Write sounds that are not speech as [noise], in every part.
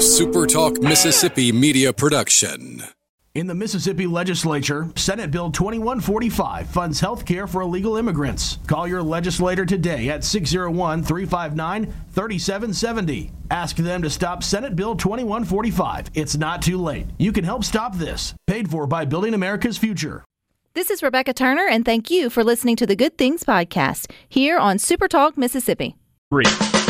a SuperTalk Mississippi media production. In the Mississippi legislature, Senate Bill 2145 funds health care for illegal immigrants. Call your legislator today at 601 359 3770. Ask them to stop Senate Bill 2145. It's not too late. You can help stop this. Paid for by Building America's Future. This is Rebecca Turner, and thank you for listening to the Good Things Podcast here on SuperTalk Mississippi. Three.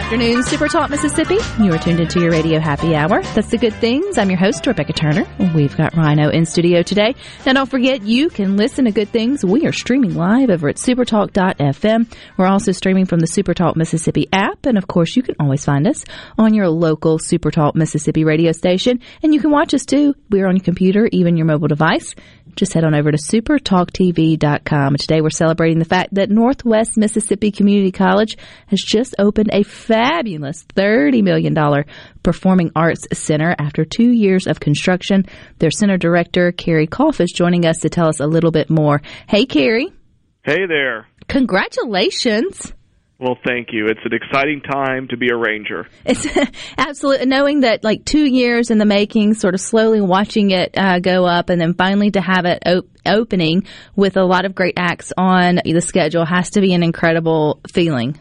Super Talk Mississippi. You are tuned into your radio happy hour. That's the good things. I'm your host, Rebecca Turner. We've got Rhino in studio today. Now, don't forget, you can listen to good things. We are streaming live over at supertalk.fm. We're also streaming from the Supertalk Mississippi app. And of course, you can always find us on your local Supertalk Mississippi radio station. And you can watch us too. We're on your computer, even your mobile device just head on over to supertalktv.com. Today we're celebrating the fact that Northwest Mississippi Community College has just opened a $30 million performing arts center after two years of construction. Their center director, Carrie Koff, is joining us to tell us a little bit more. Hey, Carrie. Hey there. Congratulations. Well, thank you. It's an exciting time to be a ranger. It's [laughs] absolutely knowing that like two years in the making, sort of slowly watching it uh, go up, and then finally to have it op- opening with a lot of great acts on the schedule has to be an incredible feeling.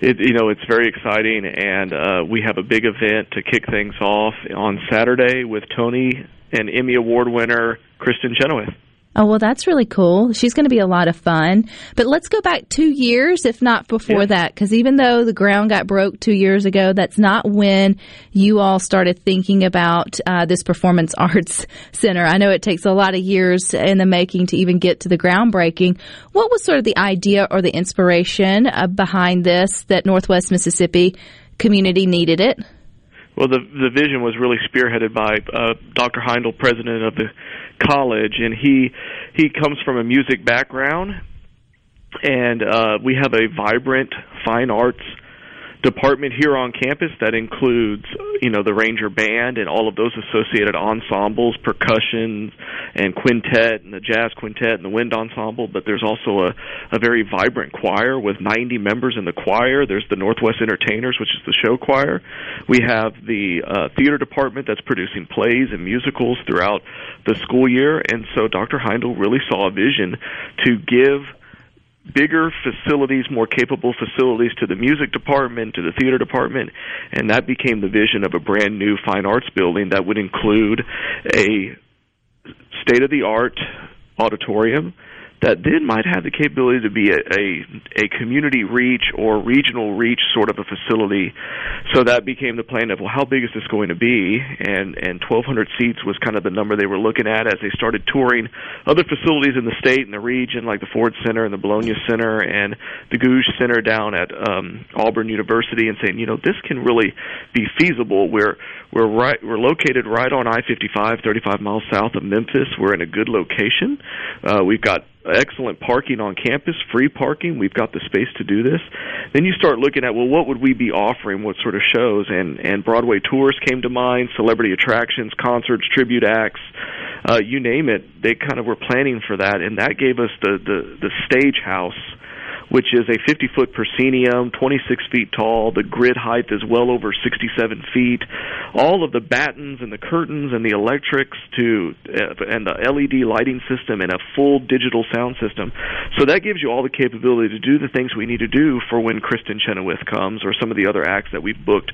It, you know, it's very exciting, and uh, we have a big event to kick things off on Saturday with Tony and Emmy Award winner Kristin Chenoweth. Oh, well, that's really cool. She's going to be a lot of fun. But let's go back two years, if not before Yeah. that, because even though the ground got broke two years ago, that's not when you all started thinking about uh, this performance [laughs] arts center. I know it takes a lot of years in the making to even get to the groundbreaking. What was sort of the idea or the inspiration uh, behind this that Northwest Mississippi community needed it? Well, the the vision was really spearheaded by uh, Dr. Heindl, president of the college, and he he comes from a music background, and uh, we have a vibrant fine arts department here on campus that includes you know the ranger band and all of those associated ensembles percussion and quintet and the jazz quintet and the wind ensemble but there's also a, a very vibrant choir with 90 members in the choir. There's the northwest entertainers which is the show choir. We have the uh, theater department that's producing plays and musicals throughout the school year. And so dr heindl really saw a vision to give bigger facilities, more capable facilities to the music department, to the theater department, and that became the vision of a brand new fine arts building that would include a state of the art auditorium that then might have the capability to be a, a a community reach or regional reach sort of a facility. So that became the plan of well, how big is this going to be? And and 1,200 seats was kind of the number they were looking at as they started touring other facilities in the state and the region, like the Ford Center and the Bologna Center and the Gogue Center down at um, Auburn University, and saying, you know, this can really be feasible. We're we're right we're located right on I-55, 35 miles south of Memphis. We're in a good location. Uh, we've got excellent parking on campus, free parking. We've got the space to do this. Then you start looking at well, what would we be offering? What sort of shows? And and Broadway tours came to mind, celebrity attractions, concerts, tribute acts, uh, you name it. They kind of were planning for that, and that gave us the the, the stage house which is a 50 foot proscenium, 26 feet tall. The grid height is well over 67 feet. All of the battens and the curtains and the electrics to uh, and the LED lighting system and a full digital sound system. So that gives you all the capability to do the things we need to do for when Kristin Chenoweth comes or some of the other acts that we've booked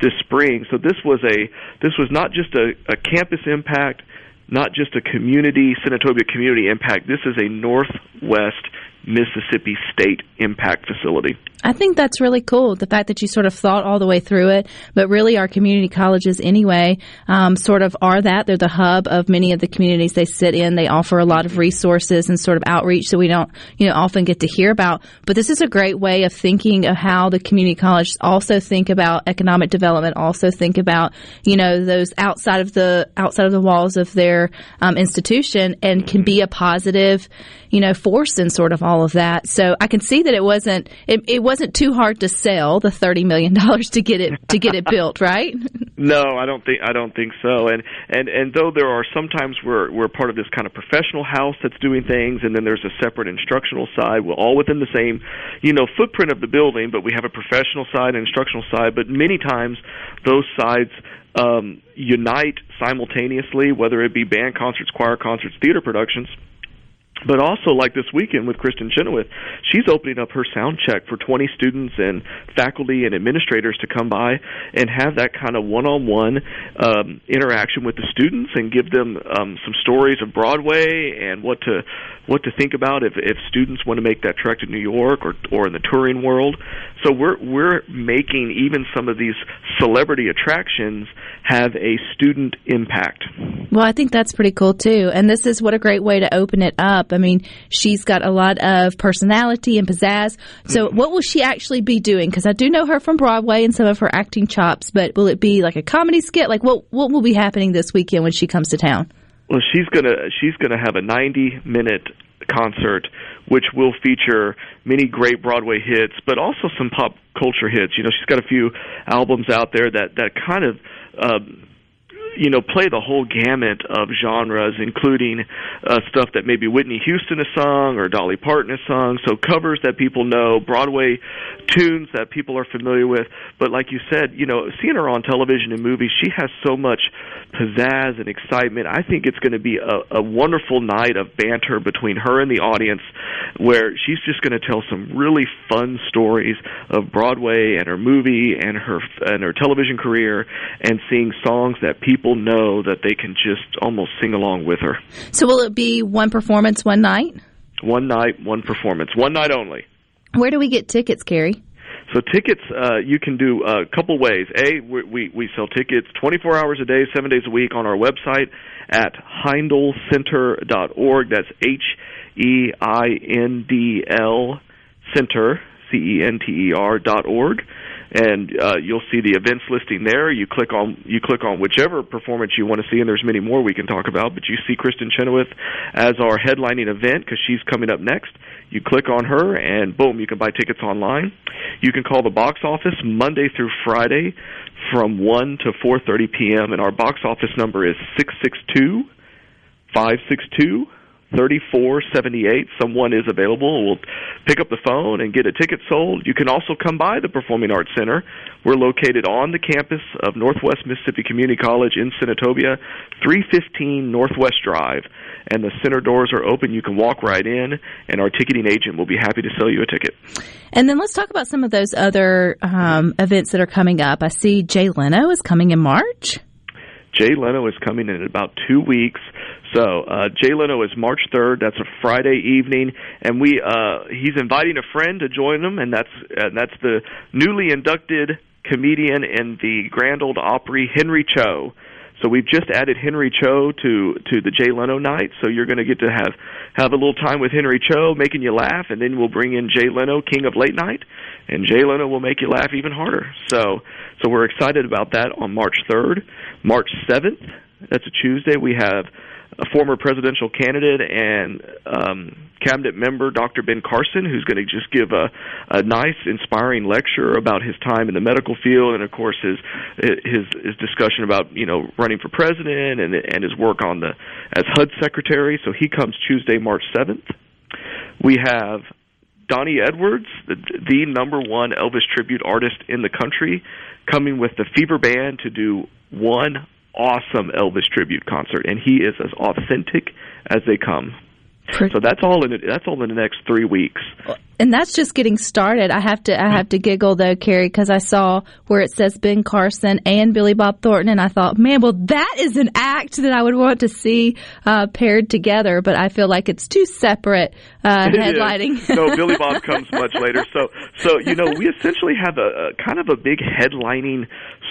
this spring. So this was a this was not just a, a campus impact not just a community, Senatobia community impact. This is a Northwest Mississippi State impact facility. I think that's really cool. The fact that you sort of thought all the way through it, but really our community colleges anyway, um, sort of are that. They're the hub of many of the communities they sit in. They offer a lot of resources and sort of outreach that we don't, you know, often get to hear about. But this is a great way of thinking of how the community colleges also think about economic development, also think about, you know, those outside of the, outside of the walls of their um, institution and can be a positive, you know, force in sort of all of that. So I can see that it wasn't, it, it was wasn't too hard to sell the thirty million dollars to get it to get it built, right? [laughs] No, I don't think I don't think so. And and and though there are sometimes we're we're part of this kind of professional house that's doing things, and then there's a separate instructional side. We're all within the same, you know, footprint of the building, but we have a professional side and instructional side. But many times those sides um, unite simultaneously, whether it be band concerts, choir concerts, theater productions but also like this weekend with Kristin Chenoweth, she's opening up her sound check for 20 students and faculty and administrators to come by and have that kind of one-on-one um, interaction with the students and give them um, some stories of Broadway and what to what to think about if if students want to make that trek to New York or or in the touring world. So we're we're making even some of these celebrity attractions have a student impact. Well, I think that's pretty cool too. And this is what a great way to open it up. I mean, she's got a lot of personality and pizzazz. So mm-hmm. what will she actually be doing? Because I do know her from Broadway and some of her acting chops, but will it be like a comedy skit? Like what what will be happening this weekend when she comes to town? Well, she's gonna she's gonna have a ninety minute concert, which will feature many great Broadway hits, but also some pop culture hits. You know, she's got a few albums out there that that kind of um, you know play the whole gamut of genres, including uh, stuff that maybe Whitney Houston has sung or Dolly Parton has sung. So covers that people know, Broadway tunes that people are familiar with. But like you said, you know, seeing her on television and movies, she has so much pizzazz and excitement. I think it's going to be a, a wonderful night of banter between her and the audience, where she's just going to tell some really fun stories of Broadway and her movie and her and her television career, and seeing songs that people know that they can just almost sing along with her. So, will it be one performance one night? One night, one performance, one night only. Where do we get tickets, Carrie? So tickets, uh, you can do a couple ways. A, we, we, we sell tickets 24 hours a day, seven days a week on our website at heindlcenter.org. That's H E I N D L Center, C E N T E R dot org and uh, you'll see the events listing there. You click on you click on whichever performance you want to see, and there's many more we can talk about. But you see Kristin Chenoweth as our headlining event because she's coming up next. You click on her, and boom, you can buy tickets online. You can call the box office Monday through Friday from 1 to 4:30 p.m. and our box office number is 662 562 3478 someone is available We'll pick up the phone and get a ticket sold. You can also come by the performing arts center. We're located on the campus of northwest mississippi community college in senatobia 315 northwest drive. And the center doors are open. You can walk right in and our ticketing agent will be happy to sell you a ticket. And then let's talk about some of those other um, events that are coming up. I see jay leno is coming in march. Jay Leno is coming in about two weeks. So uh, Jay Leno is March 3rd. That's a Friday evening, and we uh, he's inviting a friend to join him, and that's uh, that's the newly inducted comedian in the Grand Ole Opry, Henry Cho. So we've just added Henry Cho to to the Jay Leno night. So you're going to get to have have a little time with Henry Cho, making you laugh, and then we'll bring in Jay Leno, King of Late Night, and Jay Leno will make you laugh even harder. So so we're excited about that on March 3rd, March 7th. That's a Tuesday. We have a former presidential candidate and um, cabinet member, Dr. Ben Carson, who's going to just give a, a nice, inspiring lecture about his time in the medical field, and of course his his his discussion about you know running for president and and his work on the as HUD secretary. So he comes Tuesday, March seventh. We have Donny Edwards, the, the number one Elvis tribute artist in the country, coming with the Fever Band to do one awesome Elvis tribute concert, and he is as authentic as they come. So that's all in it. That's all in the next three weeks. And that's just getting started. I have to I have to giggle though, Carrie, because I saw where it says Ben Carson and Billy Bob Thornton, and I thought, man, well, that is an act that I would want to see uh, paired together. But I feel like it's two separate uh, headlining. no, Billy Bob [laughs] comes much later. So, so you know, we essentially have a, a kind of a big headlining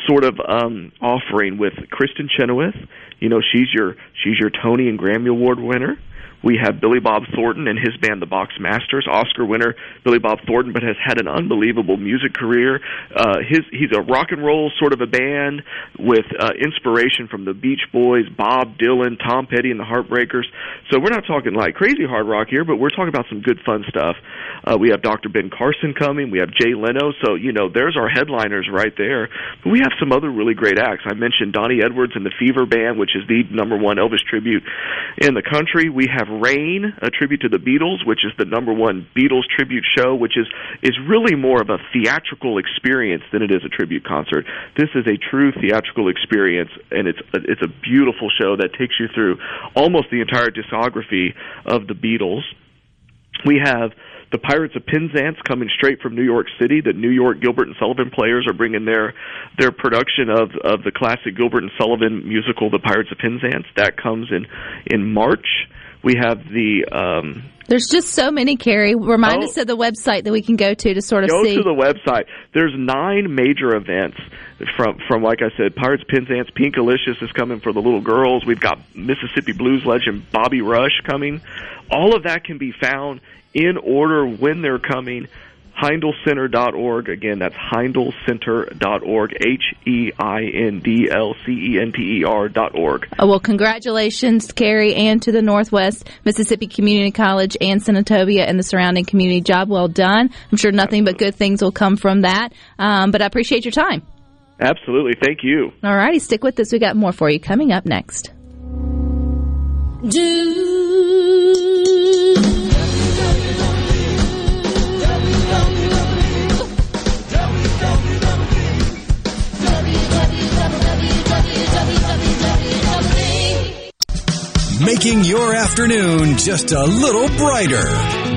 sort of um, offering with Kristin Chenoweth. You know, she's your she's your Tony and Grammy Award winner. We have Billy Bob Thornton and his band, the Boxmasters, Oscar winner Billy Bob Thornton, but has had an unbelievable music career. Uh, his he's a rock and roll sort of a band with uh, inspiration from the Beach Boys, Bob Dylan, Tom Petty, and the Heartbreakers. So we're not talking like crazy hard rock here, but we're talking about some good fun stuff. Uh, we have Dr. Ben Carson coming. We have Jay Leno. So you know, there's our headliners right there. But we have some other really great acts. I mentioned Donny Edwards and the Fever Band, which is the number one Elvis tribute in the country. We have Rain, a tribute to the Beatles, which is the number one Beatles tribute show, which is is really more of a theatrical experience than it is a tribute concert. This is a true theatrical experience, and it's a, it's a beautiful show that takes you through almost the entire discography of the Beatles. We have the Pirates of Penzance coming straight from New York City. The New York Gilbert and Sullivan players are bringing their their production of of the classic Gilbert and Sullivan musical, The Pirates of Penzance. That comes in in March. We have the um, There's just so many, Carrie. Remind Oh. us of the website that we can go to to sort of go see. to the website. There's nine major events from from like I said, Pirates Penzance, Pinkalicious is coming for the little girls. We've got Mississippi blues legend Bobby Rush coming. All of that can be found in order when they're coming. HeindlCenter.org. Again, that's HeindlCenter.org. H E I N D L C E N T E R dot org. Oh, well, congratulations, Carrie, and to the Northwest Mississippi Community College and Senatobia and the surrounding community. Job well done. I'm sure nothing but good things will come from that. Um, but I appreciate your time. Absolutely. Thank you. All righty, stick with us. We got more for you coming up next. Making your afternoon just a little brighter.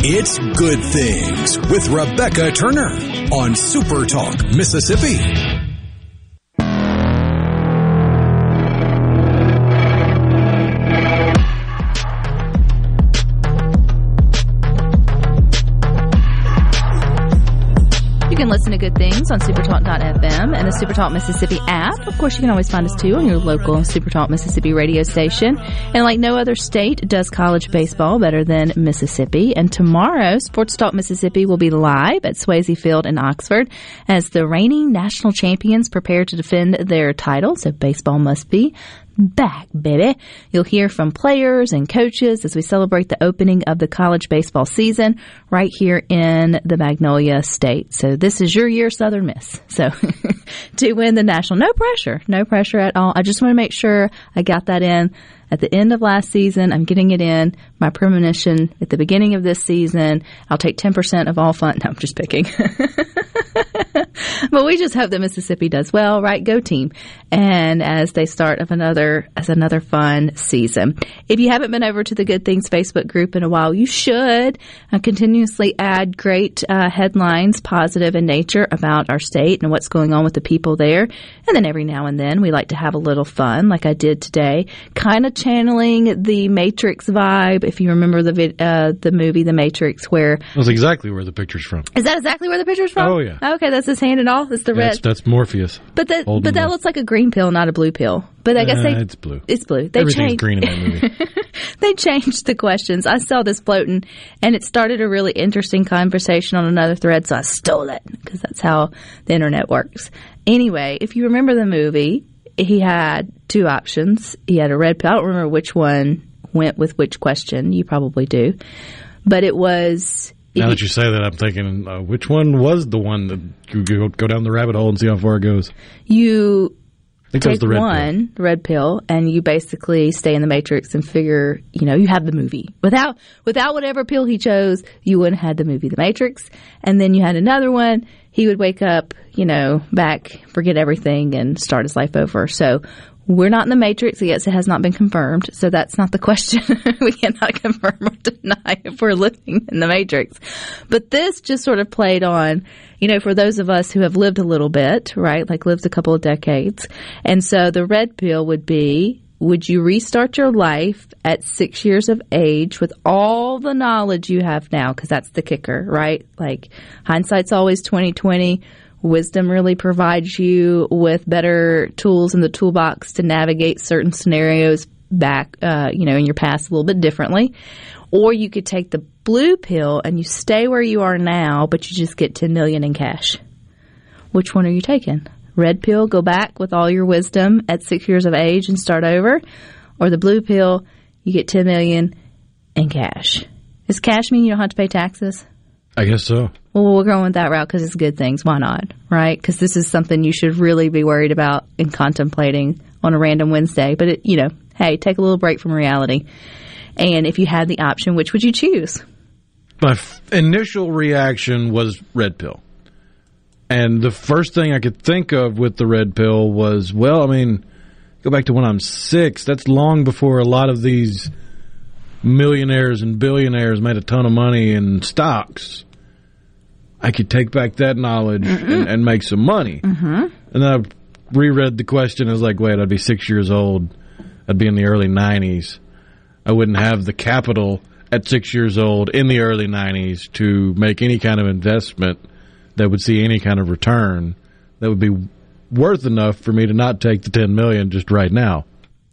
It's Good Things with Rebecca Turner on Super Talk, Mississippi. You can listen to good things on supertalk.fm and the Supertalk Mississippi app. Of course, you can always find us too on your local Supertalk Mississippi radio station. And like no other state does college baseball better than Mississippi. And tomorrow, Sports Talk Mississippi will be live at Swayze Field in Oxford as the reigning national champions prepare to defend their title. So baseball must be back, baby. You'll hear from players and coaches as we celebrate the opening of the college baseball season right here in the Magnolia State. So this is your year, Southern Miss. So [laughs] to win the national, no pressure, no pressure at all. I just want to make sure I got that in at the end of last season. I'm getting it in. My premonition at the beginning of this season. I'll take 10% of all fun. [laughs] No, I'm just picking. [laughs] but we just hope that Mississippi does well, right? Go team. And as they start of another, as another fun season. If you haven't been over to the Good Things Facebook group in a while, you should uh, continuously add great uh, headlines, positive in nature about our state and what's going on with the people there. And then every now and then we like to have a little fun, like I did today, kind of channeling the Matrix vibe. If you remember the vid- uh, the movie The Matrix, where That's exactly where the picture's from. is that exactly where the picture's from? Oh, yeah. Okay, that's his hand and all. It's the red. That's, that's Morpheus. But that Old but that looks like a green pill, not a blue pill. But I guess Uh, they it's blue. It's blue. They Everything's changed green in that movie. [laughs] they changed the questions. I saw this floating, and it started a really interesting conversation on another thread, so I stole it because that's how the internet works. Anyway, if you remember the movie, he had two options. He had a red pill. I don't remember which one went with which question. You probably do, but it was. now that you say that, I'm thinking, uh, which one was the one that you go, go down the rabbit hole and see how far it goes? you I think that was take the red one the red pill and you basically stay in the matrix and figure you know you have the movie. Without without whatever pill he chose you wouldn't have had the movie the matrix. And then you had another one. He would wake up you know back forget everything and start his life over. So We're not in the matrix. Yes, it has not been confirmed. So that's not the question. [laughs] we cannot confirm or deny if we're living in the matrix. But this just sort of played on, you know, for those of us who have lived a little bit, right? Like lived a couple of decades. And so the red pill would be, would you restart your life at six years of age with all the knowledge you have now? Cause that's the kicker, right? Like hindsight's always 2020 wisdom really provides you with better tools in the toolbox to navigate certain scenarios back, uh, you know, in your past a little bit differently. Or you could take the blue pill and you stay where you are now, but you just get 10 million in cash. Which one are you taking? Red pill, go back with all your wisdom at six years of age and start over. Or the blue pill, you get 10 million in cash. Does cash mean you don't have to pay taxes? I guess so. Well, we're going with that route because it's good things. Why not? Right? Because this is something you should really be worried about and contemplating on a random Wednesday. But, it, you know, hey, take a little break from reality. And if you had the option, which would you choose? My f- initial reaction was red pill. And the first thing I could think of with the red pill was, well, I mean, go back to when I'm six. That's long before a lot of these millionaires and billionaires made a ton of money in stocks. I could take back that knowledge and, and, make some money. Mm-hmm. And then I reread the question. I was like, wait, I'd be six years old. I'd be in the early 90s. I wouldn't have the capital at six years old in the early 90s to make any kind of investment that would see any kind of return that would be worth enough for me to not take the 10 million just right now.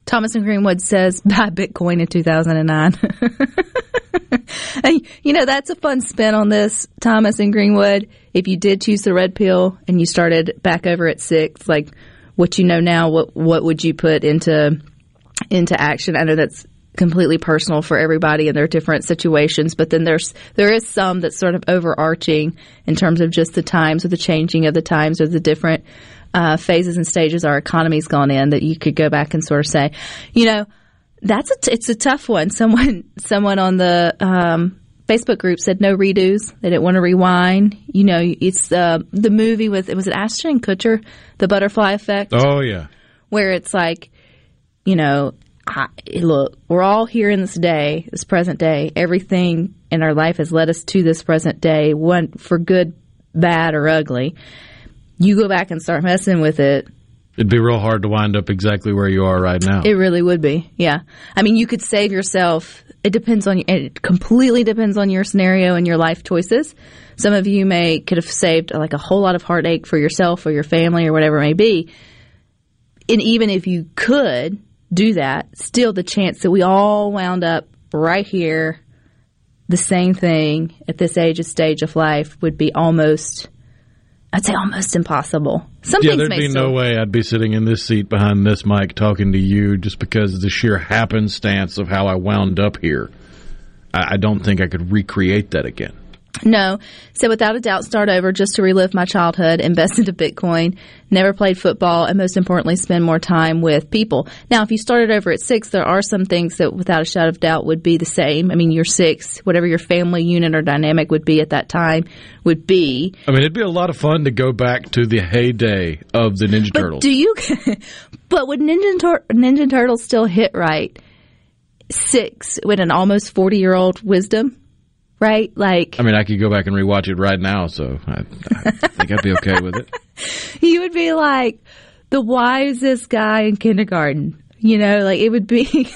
Thomas and Greenwood says buy Bitcoin in 2009. [laughs] [laughs] you know, that's a fun spin on this, Thomas and Greenwood. If you did choose the red pill and you started back over at six, like what you know now, what what would you put into into action? I know that's completely personal for everybody in their different situations, but then there's there is some that's sort of overarching in terms of just the times or the changing of the times or the different uh, phases and stages our economy's gone in that you could go back and sort of say, you know, that's a t- it's a tough one. [laughs] Someone someone on the um, Facebook group said no redos. They didn't want to rewind. You know, it's uh, the movie with it was it Ashton Kutcher, The Butterfly Effect. Oh yeah, where it's like, you know, I, look, we're all here in this day, this present day. Everything in our life has led us to this present day, one for good, bad, or ugly you go back and start messing with it, It'd be real hard to wind up exactly where you are right now. It really would be. Yeah. I mean, you could save yourself. It depends on it completely depends on your scenario and your life choices. Some of you may could have saved like a whole lot of heartache for yourself or your family or whatever it may be. And even if you could do that, still the chance that we all wound up right here the same thing at this age of stage of life would be almost I'd say almost impossible. Some yeah, there'd be still... no way I'd be sitting in this seat behind this mic talking to you just because of the sheer happenstance of how I wound up here. I, I don't think I could recreate that again. No. So without a doubt, start over just to relive my childhood, invest into Bitcoin, never played football, and most importantly, spend more time with people. Now, if you started over at six, there are some things that without a shadow of doubt would be the same. I mean, you're six, whatever your family unit or dynamic would be at that time would be. I mean, it'd be a lot of fun to go back to the heyday of the Ninja but Turtles. Do you, [laughs] but would Ninja, Tur- Ninja Turtles still hit right? Six with an almost 40 year old wisdom? Right? Like, I mean, I could go back and rewatch it right now, so I, I think I'd be okay with it. [laughs] You would be like the wisest guy in kindergarten. You know, like it would be. [laughs]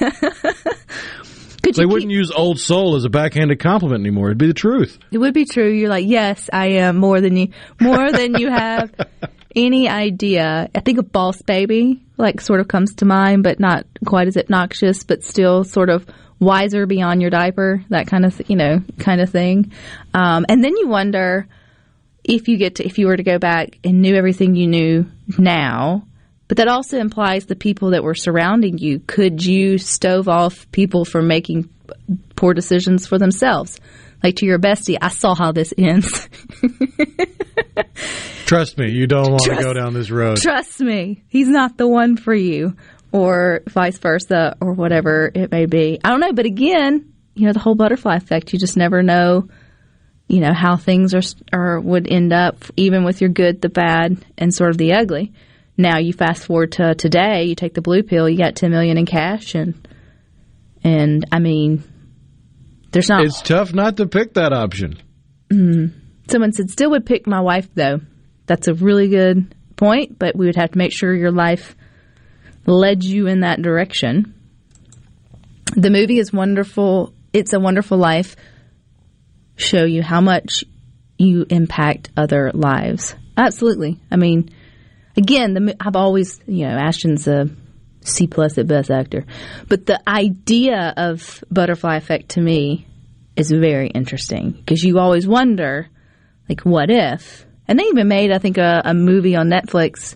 they wouldn't use old soul as a backhanded compliment anymore. It'd be the truth. It would be true. You're like, yes, I am more than you, more than you have [laughs] any idea. I think a boss baby like sort of comes to mind, but not quite as obnoxious, but still sort of wiser beyond your diaper, that kind of, you know, kind of thing. Um, and then you wonder if you get to, if you were to go back and knew everything you knew now, but that also implies the people that were surrounding you. Could you stove off people from making poor decisions for themselves? Like to your bestie, I saw how this ends. Trust me, you don't want trust, to go down this road. Trust me, he's not the one for you or vice versa or whatever it may be. I don't know, but again, you know, the whole butterfly effect, you just never know, you know, how things are or would end up even with your good, the bad, and sort of the ugly. now you fast forward to today, you take the blue pill, you got 10 million in cash and and I mean there's not It's tough not to pick that option. Mm-hmm. Someone said still would pick my wife though. That's a really good point, but we would have to make sure your life led you in that direction. The movie is wonderful. It's a wonderful life. Show you how much you impact other lives. Absolutely. I mean, again, the, I've always, you know, Ashton's a C plus at best actor, but the idea of butterfly effect to me is very interesting because you always wonder, like, what if? And they even made, I think, a, a movie on Netflix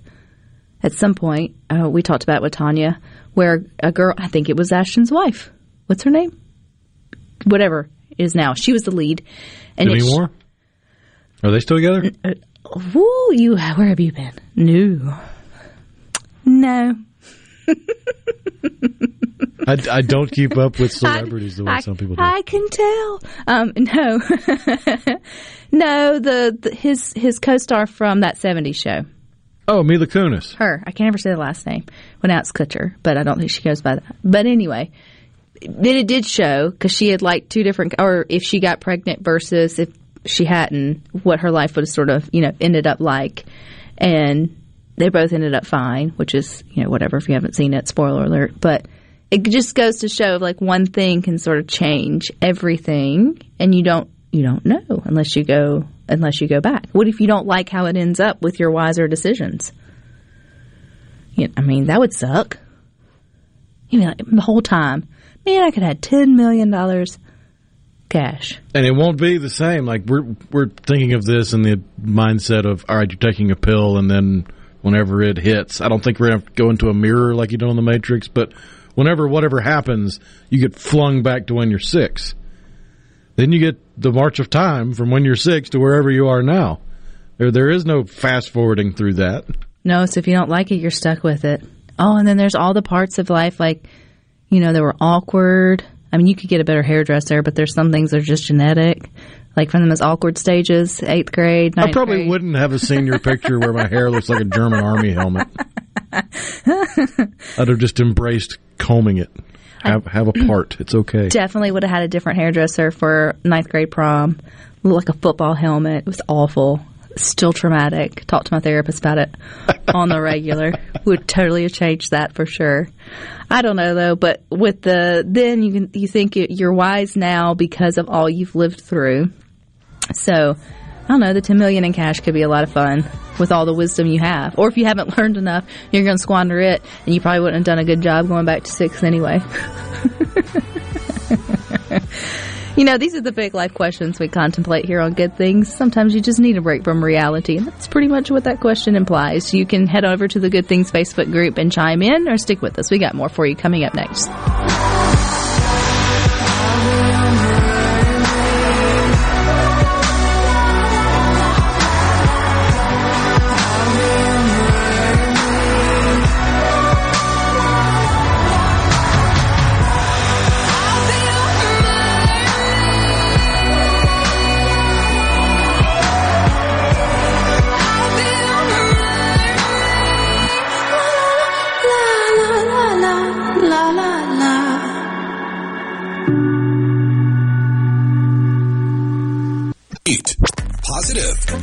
at some point. Uh, we talked about it with Tanya, where a girl, I think it was Ashton's wife. What's her name? Whatever is now. She was the lead. And Demi Moore? Are they still together? Woo, you, where have you been? No. No. [laughs] I, I don't keep up with celebrities the way I, some people do. I can tell. Um, no, [laughs] no. The, the his his co-star from that '70s show, oh, Mila Kunis. her. I can't ever say the last name. Well, now it's Kutcher, but I don't think she goes by that. But anyway, then it did show because she had like two different, or if she got pregnant versus if she hadn't, what her life would have sort of you know ended up like, and they both ended up fine, which is you know whatever if you haven't seen it. Spoiler alert, but it just goes to show like one thing can sort of change everything, and you don't you don't know unless you go unless you go back. What if you don't like how it ends up with your wiser decisions? You I mean, that would suck. You know, the whole time, man, I could have ten million dollars cash. And it won't be the same. Like we're we're thinking of this in the mindset of all right, you're taking a pill, and then whenever it hits, I don't think we're gonna go into a mirror like you do in the Matrix, but whenever whatever happens, you get flung back to when you're six. Then you get the march of time from when you're six to wherever you are now. There there is no fast forwarding through that. No, so if you don't like it, you're stuck with it. Oh, and then there's all the parts of life like, you know, that were awkward. I mean, you could get a better hairdresser, but there's some things that are just genetic. Like from the most awkward stages, eighth grade, ninth I probably grade. wouldn't have a senior picture where my hair looks like a German army helmet. [laughs] I'd have just embraced combing it. Have have a part. It's okay. Definitely would have had a different hairdresser for ninth grade prom. Looked like a football helmet. It was awful. Still traumatic. Talked to my therapist about it [laughs] on the regular. Would totally have changed that for sure. I don't know though, but with the then you can you think you- you're wise now because of all you've lived through. So I don't know. The ten million in cash could be a lot of fun with all the wisdom you have. Or if you haven't [laughs] learned enough, you're going to squander it, and you probably wouldn't have done a good job going back to six anyway. [laughs] You know, these are the big life questions we contemplate here on Good Things. Sometimes you just need a break from reality, and that's pretty much what that question implies. You can head over to the Good Things Facebook group and chime in, or stick with us. We got more for you coming up next.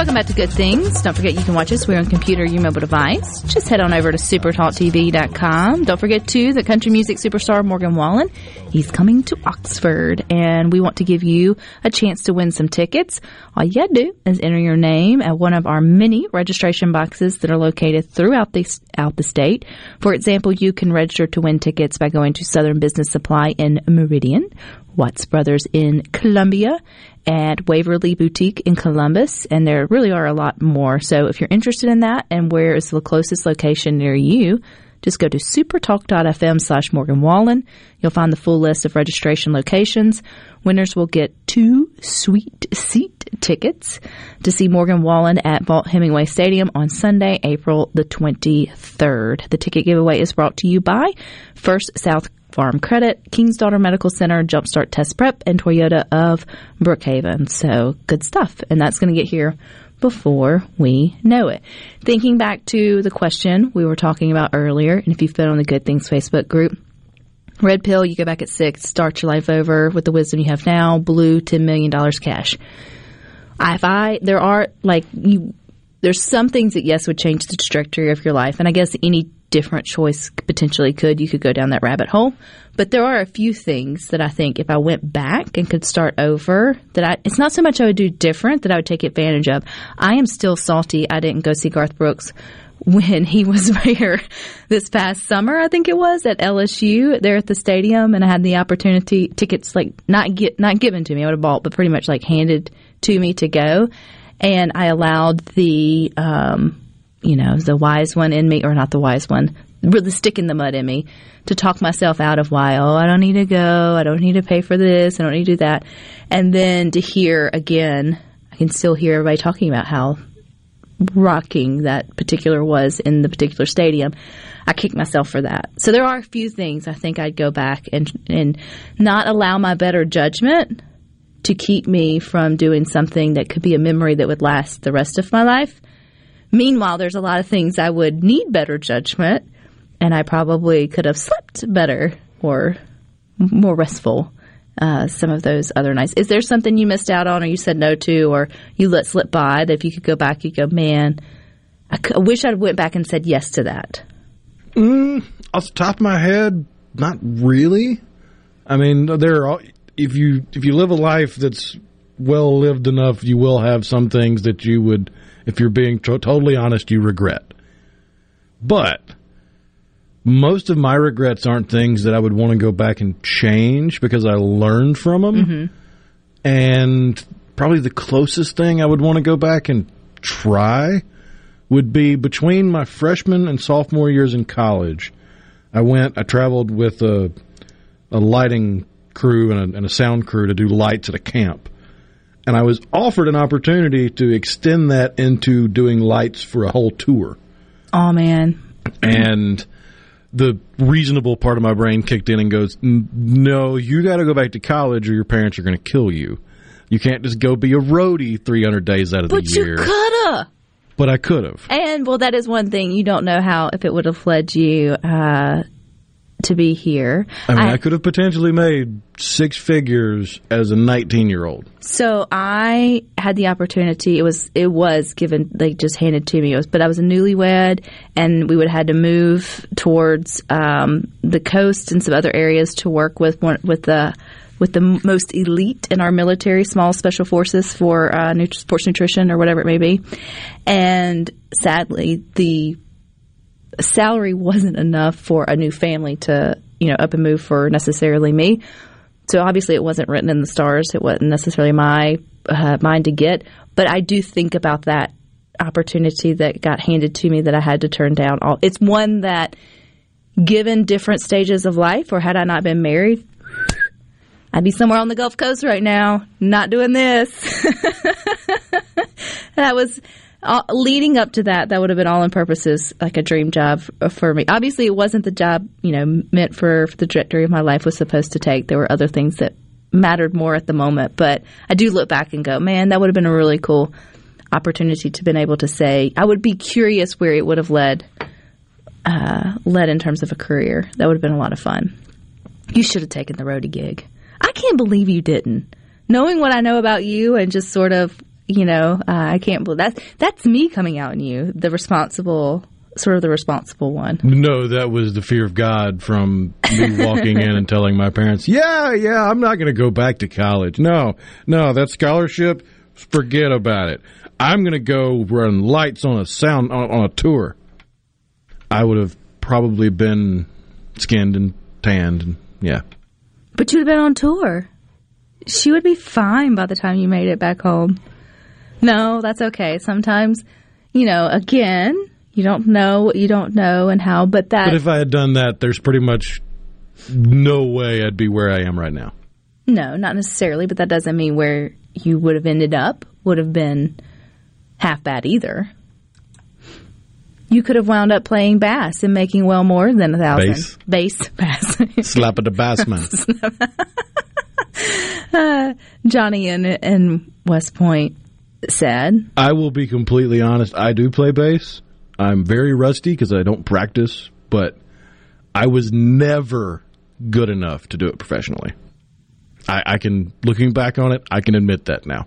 Welcome back to Good Things. Don't forget you can watch us. We're on computer, your mobile device. Just head on over to supertalktv.com. Don't forget, too, the country music superstar Morgan Wallen. He's coming to Oxford, and we want to give you a chance to win some tickets. All you gotta do is enter your name at one of our many registration boxes that are located throughout the, out the state. For example, you can register to win tickets by going to Southern Business Supply in Meridian, Watts Brothers in Columbia, at Waverly Boutique in Columbus, and there really are a lot more. So if you're interested in that and where is the closest location near you, Just go to supertalk.fm slash Morgan Wallen. You'll find the full list of registration locations. Winners will get two sweet seat tickets to see Morgan Wallen at Vaught Hemingway Stadium on Sunday, April the 23rd. The ticket giveaway is brought to you by First South Farm Credit, King's Daughter Medical Center, Jumpstart Test Prep, and Toyota of Brookhaven. So good stuff. And that's going to get here before we know it. Thinking back to the question we were talking about earlier, and if you've been on the Good Things Facebook group, red pill, you go back at six, start your life over with the wisdom you have now, blue, $10 million cash. If I, there are like you, there's some things that yes would change the trajectory of your life, and I guess any different choice potentially could. You could go down that rabbit hole. But there are a few things that I think if I went back and could start over, that I, it's not so much I would do different that I would take advantage of. I am still salty. I didn't go see Garth Brooks when he was [laughs] here this past summer, I think it was at LSU there at the stadium, and I had the opportunity tickets like not get not given to me. I would have bought, but pretty much like handed to me to go, and I allowed the um, you know, the wise one in me, or not the wise one, really stick in the mud in me, to talk myself out of why, oh, I don't need to go, I don't need to pay for this, I don't need to do that. And then to hear again, I can still hear everybody talking about how rocking that particular was in the particular stadium. I kicked myself for that. So there are a few things I think I'd go back and and not allow my better judgment to keep me from doing something that could be a memory that would last the rest of my life Meanwhile, there's a lot of things I would need better judgment, and I probably could have slept better or more restful. Uh, some of those other nights. Is there something you missed out on, or you said no to, or you let slip by that if you could go back, you go, man, I, c- I wish I went back and said yes to that. Mm, off the top of my head, not really. I mean, there are if you if you live a life that's well lived enough, you will have some things that you would if you're being to- totally honest, you regret. But most of my regrets aren't things that I would want to go back and change because I learned from them. Mm-hmm. And probably the closest thing I would want to go back and try would be between my freshman and sophomore years in college. I went, I traveled with a, a lighting crew and a, and a sound crew to do lights at a camp and I was offered an opportunity to extend that into doing lights for a whole tour. Oh man! And the reasonable part of my brain kicked in and goes, "No, you got to go back to college, or your parents are going to kill you. You can't just go be a roadie 300 days out of but the year." But you coulda. But I could have. And well, that is one thing you don't know how if it would have led you uh, to be here. I mean, I, I, could have potentially made six figures as a 19 year old. So I had the opportunity. It was it was given like just handed to me. Was, but I was a newlywed, and we would have had to move towards um, the coast and some other areas to work with one, with the with the most elite in our military, small special forces for uh, sports nutrition or whatever it may be. And sadly, the salary wasn't enough for a new family to, you know, up and move for necessarily me. So obviously it wasn't written in the stars. It wasn't necessarily my uh, mine to get. But I do think about that opportunity that got handed to me that I had to turn down. All it's one that, given different stages of life, or had I not been married, I'd be somewhere on the Gulf Coast right now, not doing this. [laughs] that was uh, leading up to that, that would have been all in purposes like a dream job for me. Obviously, it wasn't the job you know meant for, for the trajectory of my life was supposed to take. There were other things that mattered more at the moment, but I do look back and go, man, that would have been a really cool opportunity to been able to say. I would be curious where it would have led uh, led in terms of a career. That would have been a lot of fun. You should have taken the roadie gig. I can't believe you didn't. Knowing what I know about you and just sort of you know, uh, I can't believe that. That's me coming out in you, the responsible, sort of the responsible one. No, that was the fear of God from me [laughs] walking in and telling my parents, yeah, yeah, I'm not going to go back to college. No, no, that scholarship, forget about it. I'm going to go run lights on a sound on, on a tour. I would have probably been skinned and tanned, and yeah. But you'd have been on tour. She would be fine by the time you made it back home. No, that's okay. Sometimes, you know, again, You don't know what you don't know and how, but that But if I had done that, there's pretty much no way I'd be where I am right now. no, not necessarily, but that doesn't mean where you would have ended up would have been half bad either. You could have wound up playing bass and making well more than a thousand. Bass? Bass, [laughs] bass. Slap at the bassman. [laughs] Uh, Johnny in in West Point said, I will be completely honest. I do play bass. I'm very rusty because I don't practice, but I was never good enough to do it professionally. I, I can, looking back on it, I can admit that now.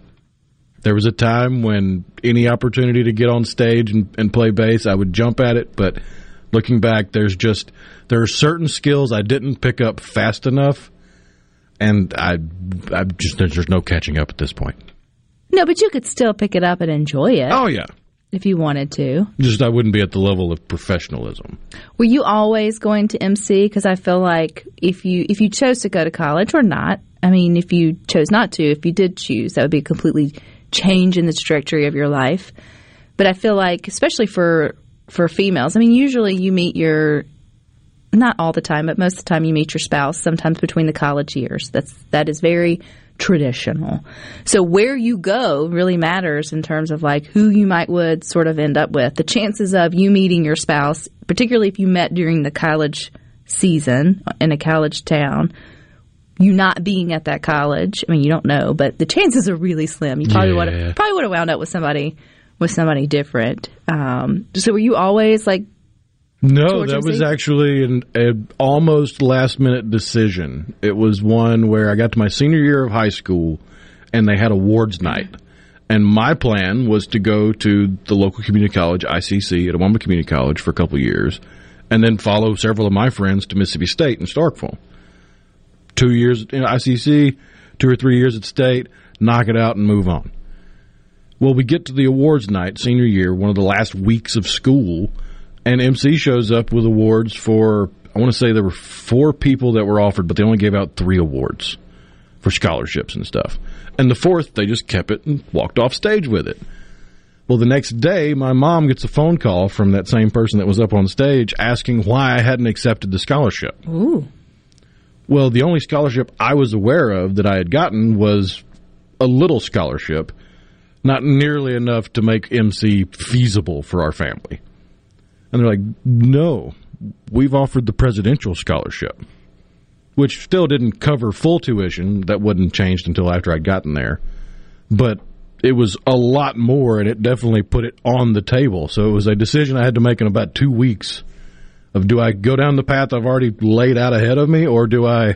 There was a time when any opportunity to get on stage and, and play bass, I would jump at it. But looking back, there's just there are certain skills I didn't pick up fast enough, and I, I just there's no catching up at this point. "No, but you could still pick it up and enjoy it Oh yeah, if you wanted to." just I wouldn't be at the level of professionalism. Were you always going to MC? Because I feel like if you if you chose to go to college or not, I mean, if you chose not to, if you did choose, that would be a completely change in the trajectory of your life. But I feel like, especially for for females, I mean, usually you meet your not all the time, but most of the time you meet your spouse. Sometimes between the college years. That's that is very traditional. So where you go really matters in terms of like who you might would sort of end up with. The chances of you meeting your spouse, particularly if you met during the college season in a college town, you not being at that college. I mean, you don't know, but the chances are really slim. You probably would Yeah. have probably would have wound up with somebody with somebody different. Um, so were you always like No, George that was actually an a almost last minute decision. It was one where I got to my senior year of high school, and they had awards night. And my plan was to go to the local community college, ICC, Itawamba Community College for a couple years, and then follow several of my friends to Mississippi State in Starkville. Two years in ICC, two or three years at State, knock it out and move on. Well, we get to the awards night, senior year, one of the last weeks of school, and MC shows up with awards for, I want to say there were four people that were offered, but they only gave out three awards for scholarships and stuff. And the fourth, they just kept it and walked off stage with it. Well, the next day, my mom gets a phone call from that same person that was up on stage asking why I hadn't accepted the scholarship. ooh Well, the only scholarship I was aware of that I had gotten was a little scholarship, not nearly enough to make MC feasible for our family. And they're like, no, we've offered the presidential scholarship, which still didn't cover full tuition. That wouldn't changed until after I'd gotten there. But it was a lot more, and it definitely put it on the table. So it was a decision I had to make in about two weeks of do I go down the path I've already laid out ahead of me, or do I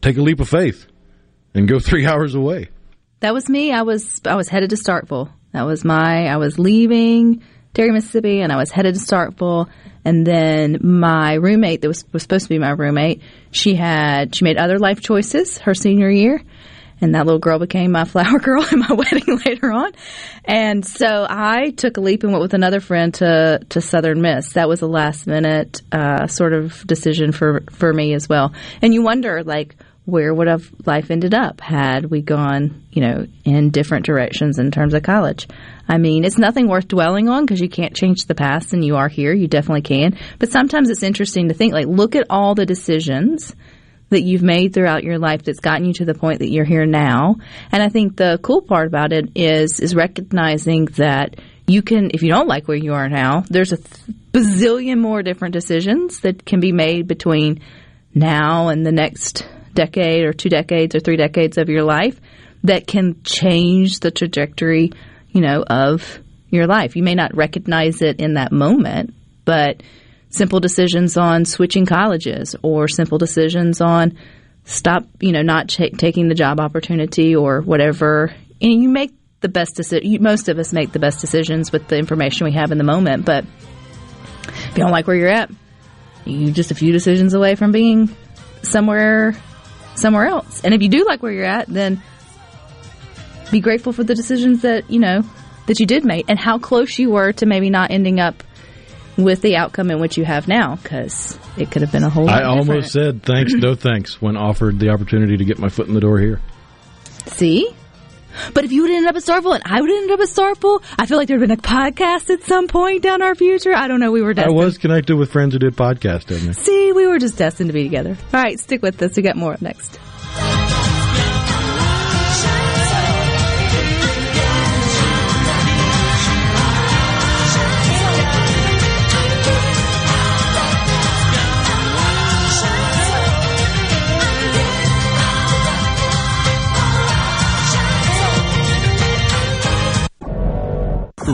take a leap of faith and go [laughs] three hours away? That was me. I was I was headed to Starkville. That was my I was leaving Terry, Mississippi, and I was headed to Starkville. And then my roommate, that was was supposed to be my roommate, she had she made other life choices her senior year, and that little girl became my [laughs] flower girl at my [laughs] wedding later on. And so I took a leap and went with another friend to to Southern Miss. That was a last minute uh, sort of decision for for me as well. And you wonder like where would have life ended up had we gone, you know, in different directions in terms of college? I mean, it's nothing worth dwelling on because you can't change the past and you are here. You definitely can. But sometimes it's interesting to think, like, look at all the decisions that you've made throughout your life that's gotten you to the point that you're here now. And I think the cool part about it is, is recognizing that you can, if you don't like where you are now, there's a th- bazillion more different decisions that can be made between now and the next decade or two decades or three decades of your life that can change the trajectory, you know, of your life. You may not recognize it in that moment, but simple decisions on switching colleges or simple decisions on stop, you know, not ch- taking the job opportunity or whatever. And you make the best decision. Most of us make the best decisions with the information we have in the moment, but if you don't like where you're at, you're just a few decisions away from being somewhere somewhere else. And if you do like where you're at, then be grateful for the decisions that, you know, that you did make and how close you were to maybe not ending up with the outcome in which you have now because it could have been a whole lot I almost different. said thanks, no thanks, when offered the opportunity to get my foot in the door here. See? But if you would end up at Starkville and I would end up at Starkville, I feel like there'd been a podcast at some point down our future. I don't know. We were I was connected with friends who did podcast, didn't I? See, we were just destined to be together. All right, stick with us. We got more up next.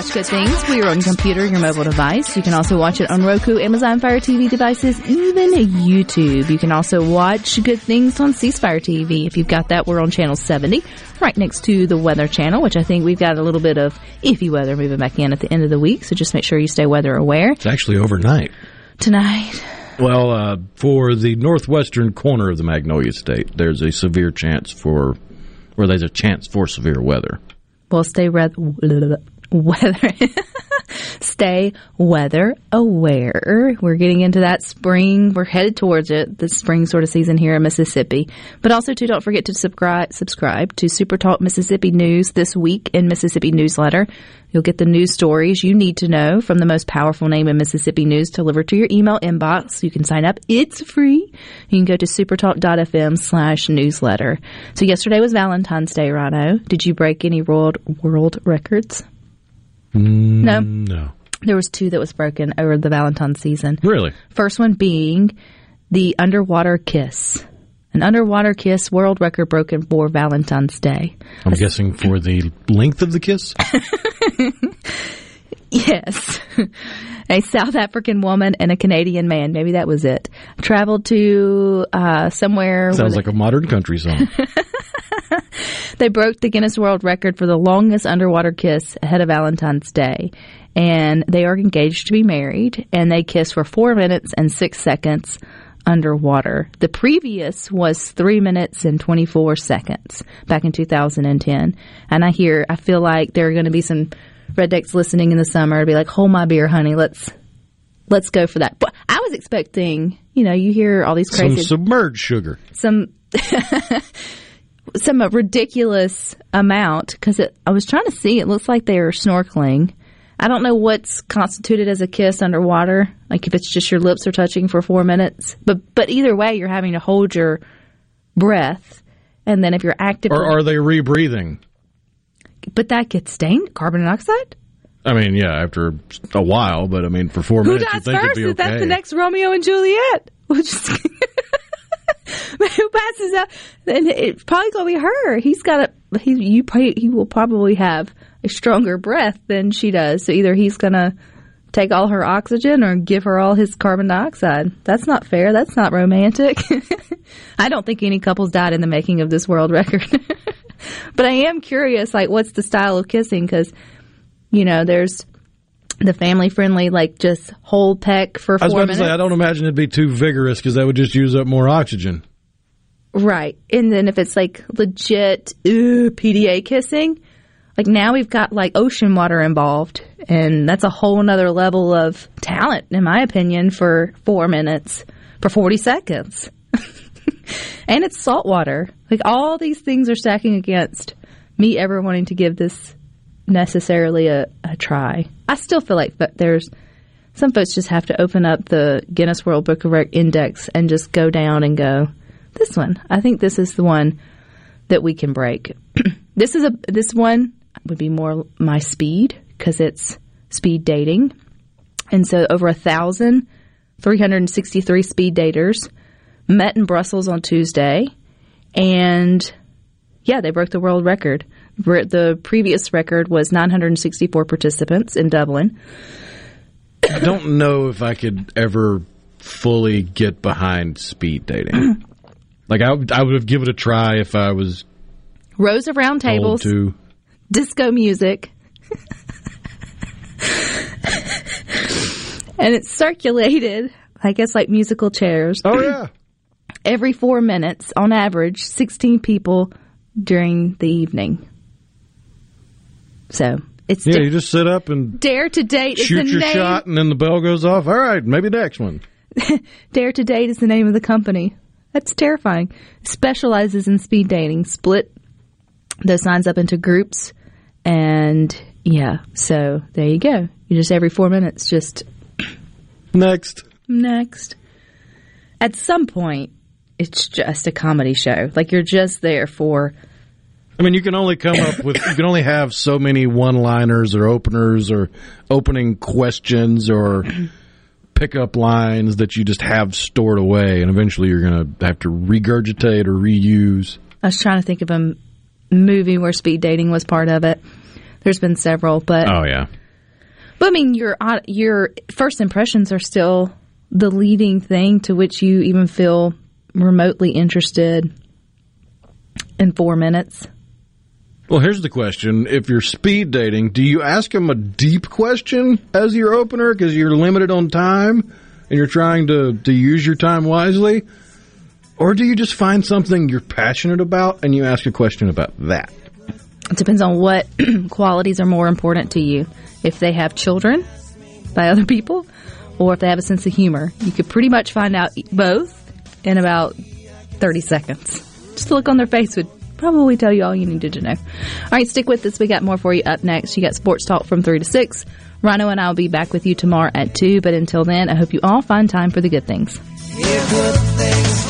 Watch Good Things where you're on your computer, your mobile device. You can also watch it on Roku, Amazon Fire TV devices, even YouTube. You can also watch Good Things on C Spire TV. If you've got that, we're on channel 70, right next to the Weather Channel, which I think we've got a little bit of iffy weather moving back in at the end of the week. So just make sure you stay weather aware. It's actually overnight. Tonight, Well, uh, for the northwestern corner of the Magnolia State, there's a severe chance for, or there's a chance for severe weather. we'll stay re- weather. [laughs] stay weather aware. We're getting into that spring. We're headed towards it, the spring sort of season here in Mississippi. But also, too, don't forget to subscribe subscribe to Super Talk Mississippi News this week in Mississippi newsletter. You'll get the news stories you need to know from the most powerful name in Mississippi news delivered to your email inbox. You can sign up. It's free. You can go to supertalk.fm slash newsletter. So yesterday was Valentine's Day, Rhino. Did you break any world world records? No. No. There was two that was broken over the Valentine's season. Really? First one being the underwater kiss. An underwater kiss world record broken for Valentine's Day. I'm guessing for the length of the kiss? [laughs] Yes. [laughs] a South African woman and a Canadian man, maybe that was it, traveled to uh, somewhere. Sounds like a modern country song. [laughs] they broke the Guinness World Record for the longest underwater kiss ahead of Valentine's Day. And they are engaged to be married, and they kiss for four minutes and six seconds underwater. The previous was three minutes and 24 seconds back in 2010. And I hear, I feel like there are going to be some rednecks listening in the summer to be like, hold my beer, honey, let's. Let's go for that. But I was expecting, you know, you hear all these Some crazy submerged sugar. some [laughs] some ridiculous amount because I was trying to see. It looks like they are snorkeling. I don't know what's constituted as a kiss underwater. Like if it's just your lips are touching for four minutes, but but either way, you're having to hold your breath, and then if you're active, Or are they rebreathing? but that gets stained carbon dioxide. I mean, yeah, after a while, but I mean, for four Who minutes, you think first? it'd be Is that okay. the next Romeo and Juliet? [laughs] We'll just [laughs] [laughs] who passes out? And it's probably gonna be her. He's got a he. You he will probably have a stronger breath than she does. So either he's gonna take all her oxygen or give her all his carbon dioxide. That's not fair. That's not romantic. [laughs] I don't think any couples died in the making of this world record. [laughs] but I am curious, like, what's the style of kissing? Because you know, there's the family friendly, like just whole peck for I was four about minutes. to say, I don't imagine it'd be too vigorous because that would just use up more oxygen. Right. And then if it's like legit ew, PDA kissing, like now we've got like ocean water involved. And that's a whole nother level of talent, in my opinion, for four minutes, for 40 seconds. [laughs] and it's salt water. Like all these things are stacking against me ever wanting to give this necessarily a, a try. I still feel like that there's some folks just have to open up the Guinness World Book of Rec Index and just go down and go, this one. I think this is the one that we can break. [clears throat] this is a this one would be more my speed because it's speed dating, and so over a thousand, three hundred and sixty three speed daters met in Brussels on Tuesday, and yeah, they broke the world record. The previous record was 964 participants in Dublin. I don't know if I could ever fully get behind speed dating. [clears throat] like I, would- I would have given it a try if I was Rows of round tables, to. Disco music. and it's circulated, I guess, like musical chairs. Oh yeah. [clears throat] every four minutes, on average, 16 people during the evening. So it's Yeah, da- you just sit up and Dare to Date is shoot the your name. shot, and then the bell goes off. All right, maybe next one. [laughs] Dare to Date is the name of the company. That's terrifying. Specializes in speed dating. Split those signs up into groups, and yeah. So there you go. You just every four minutes, just [clears throat] Next. next. At some point, it's just a comedy show. Like you're just there for I mean, you can only come up with, you can only have so many one liners or openers or opening questions or pickup lines that you just have stored away. And eventually you're going to have to regurgitate or reuse. I was trying to think of a movie where speed dating was part of it. There's been several, but Oh, yeah. but I mean your your first impressions are still the leading thing to which you even feel remotely interested in four minutes. Well, here's the question. If you're speed dating, do you ask them a deep question as your opener because you're limited on time and you're trying to, to use your time wisely? Or do you just find something you're passionate about and you ask a question about that? It depends on what [clears throat] qualities are more important to you. If they have children by other people, or if they have a sense of humor, you could pretty much find out both in about 30 seconds. Just look on their face would probably tell you all you needed to know. All right, stick with us. We got more for you up next. You got sports talk from 3 to 6. Rhino and I will be back with you tomorrow at 2, but until then, I hope you all find time for the good things. A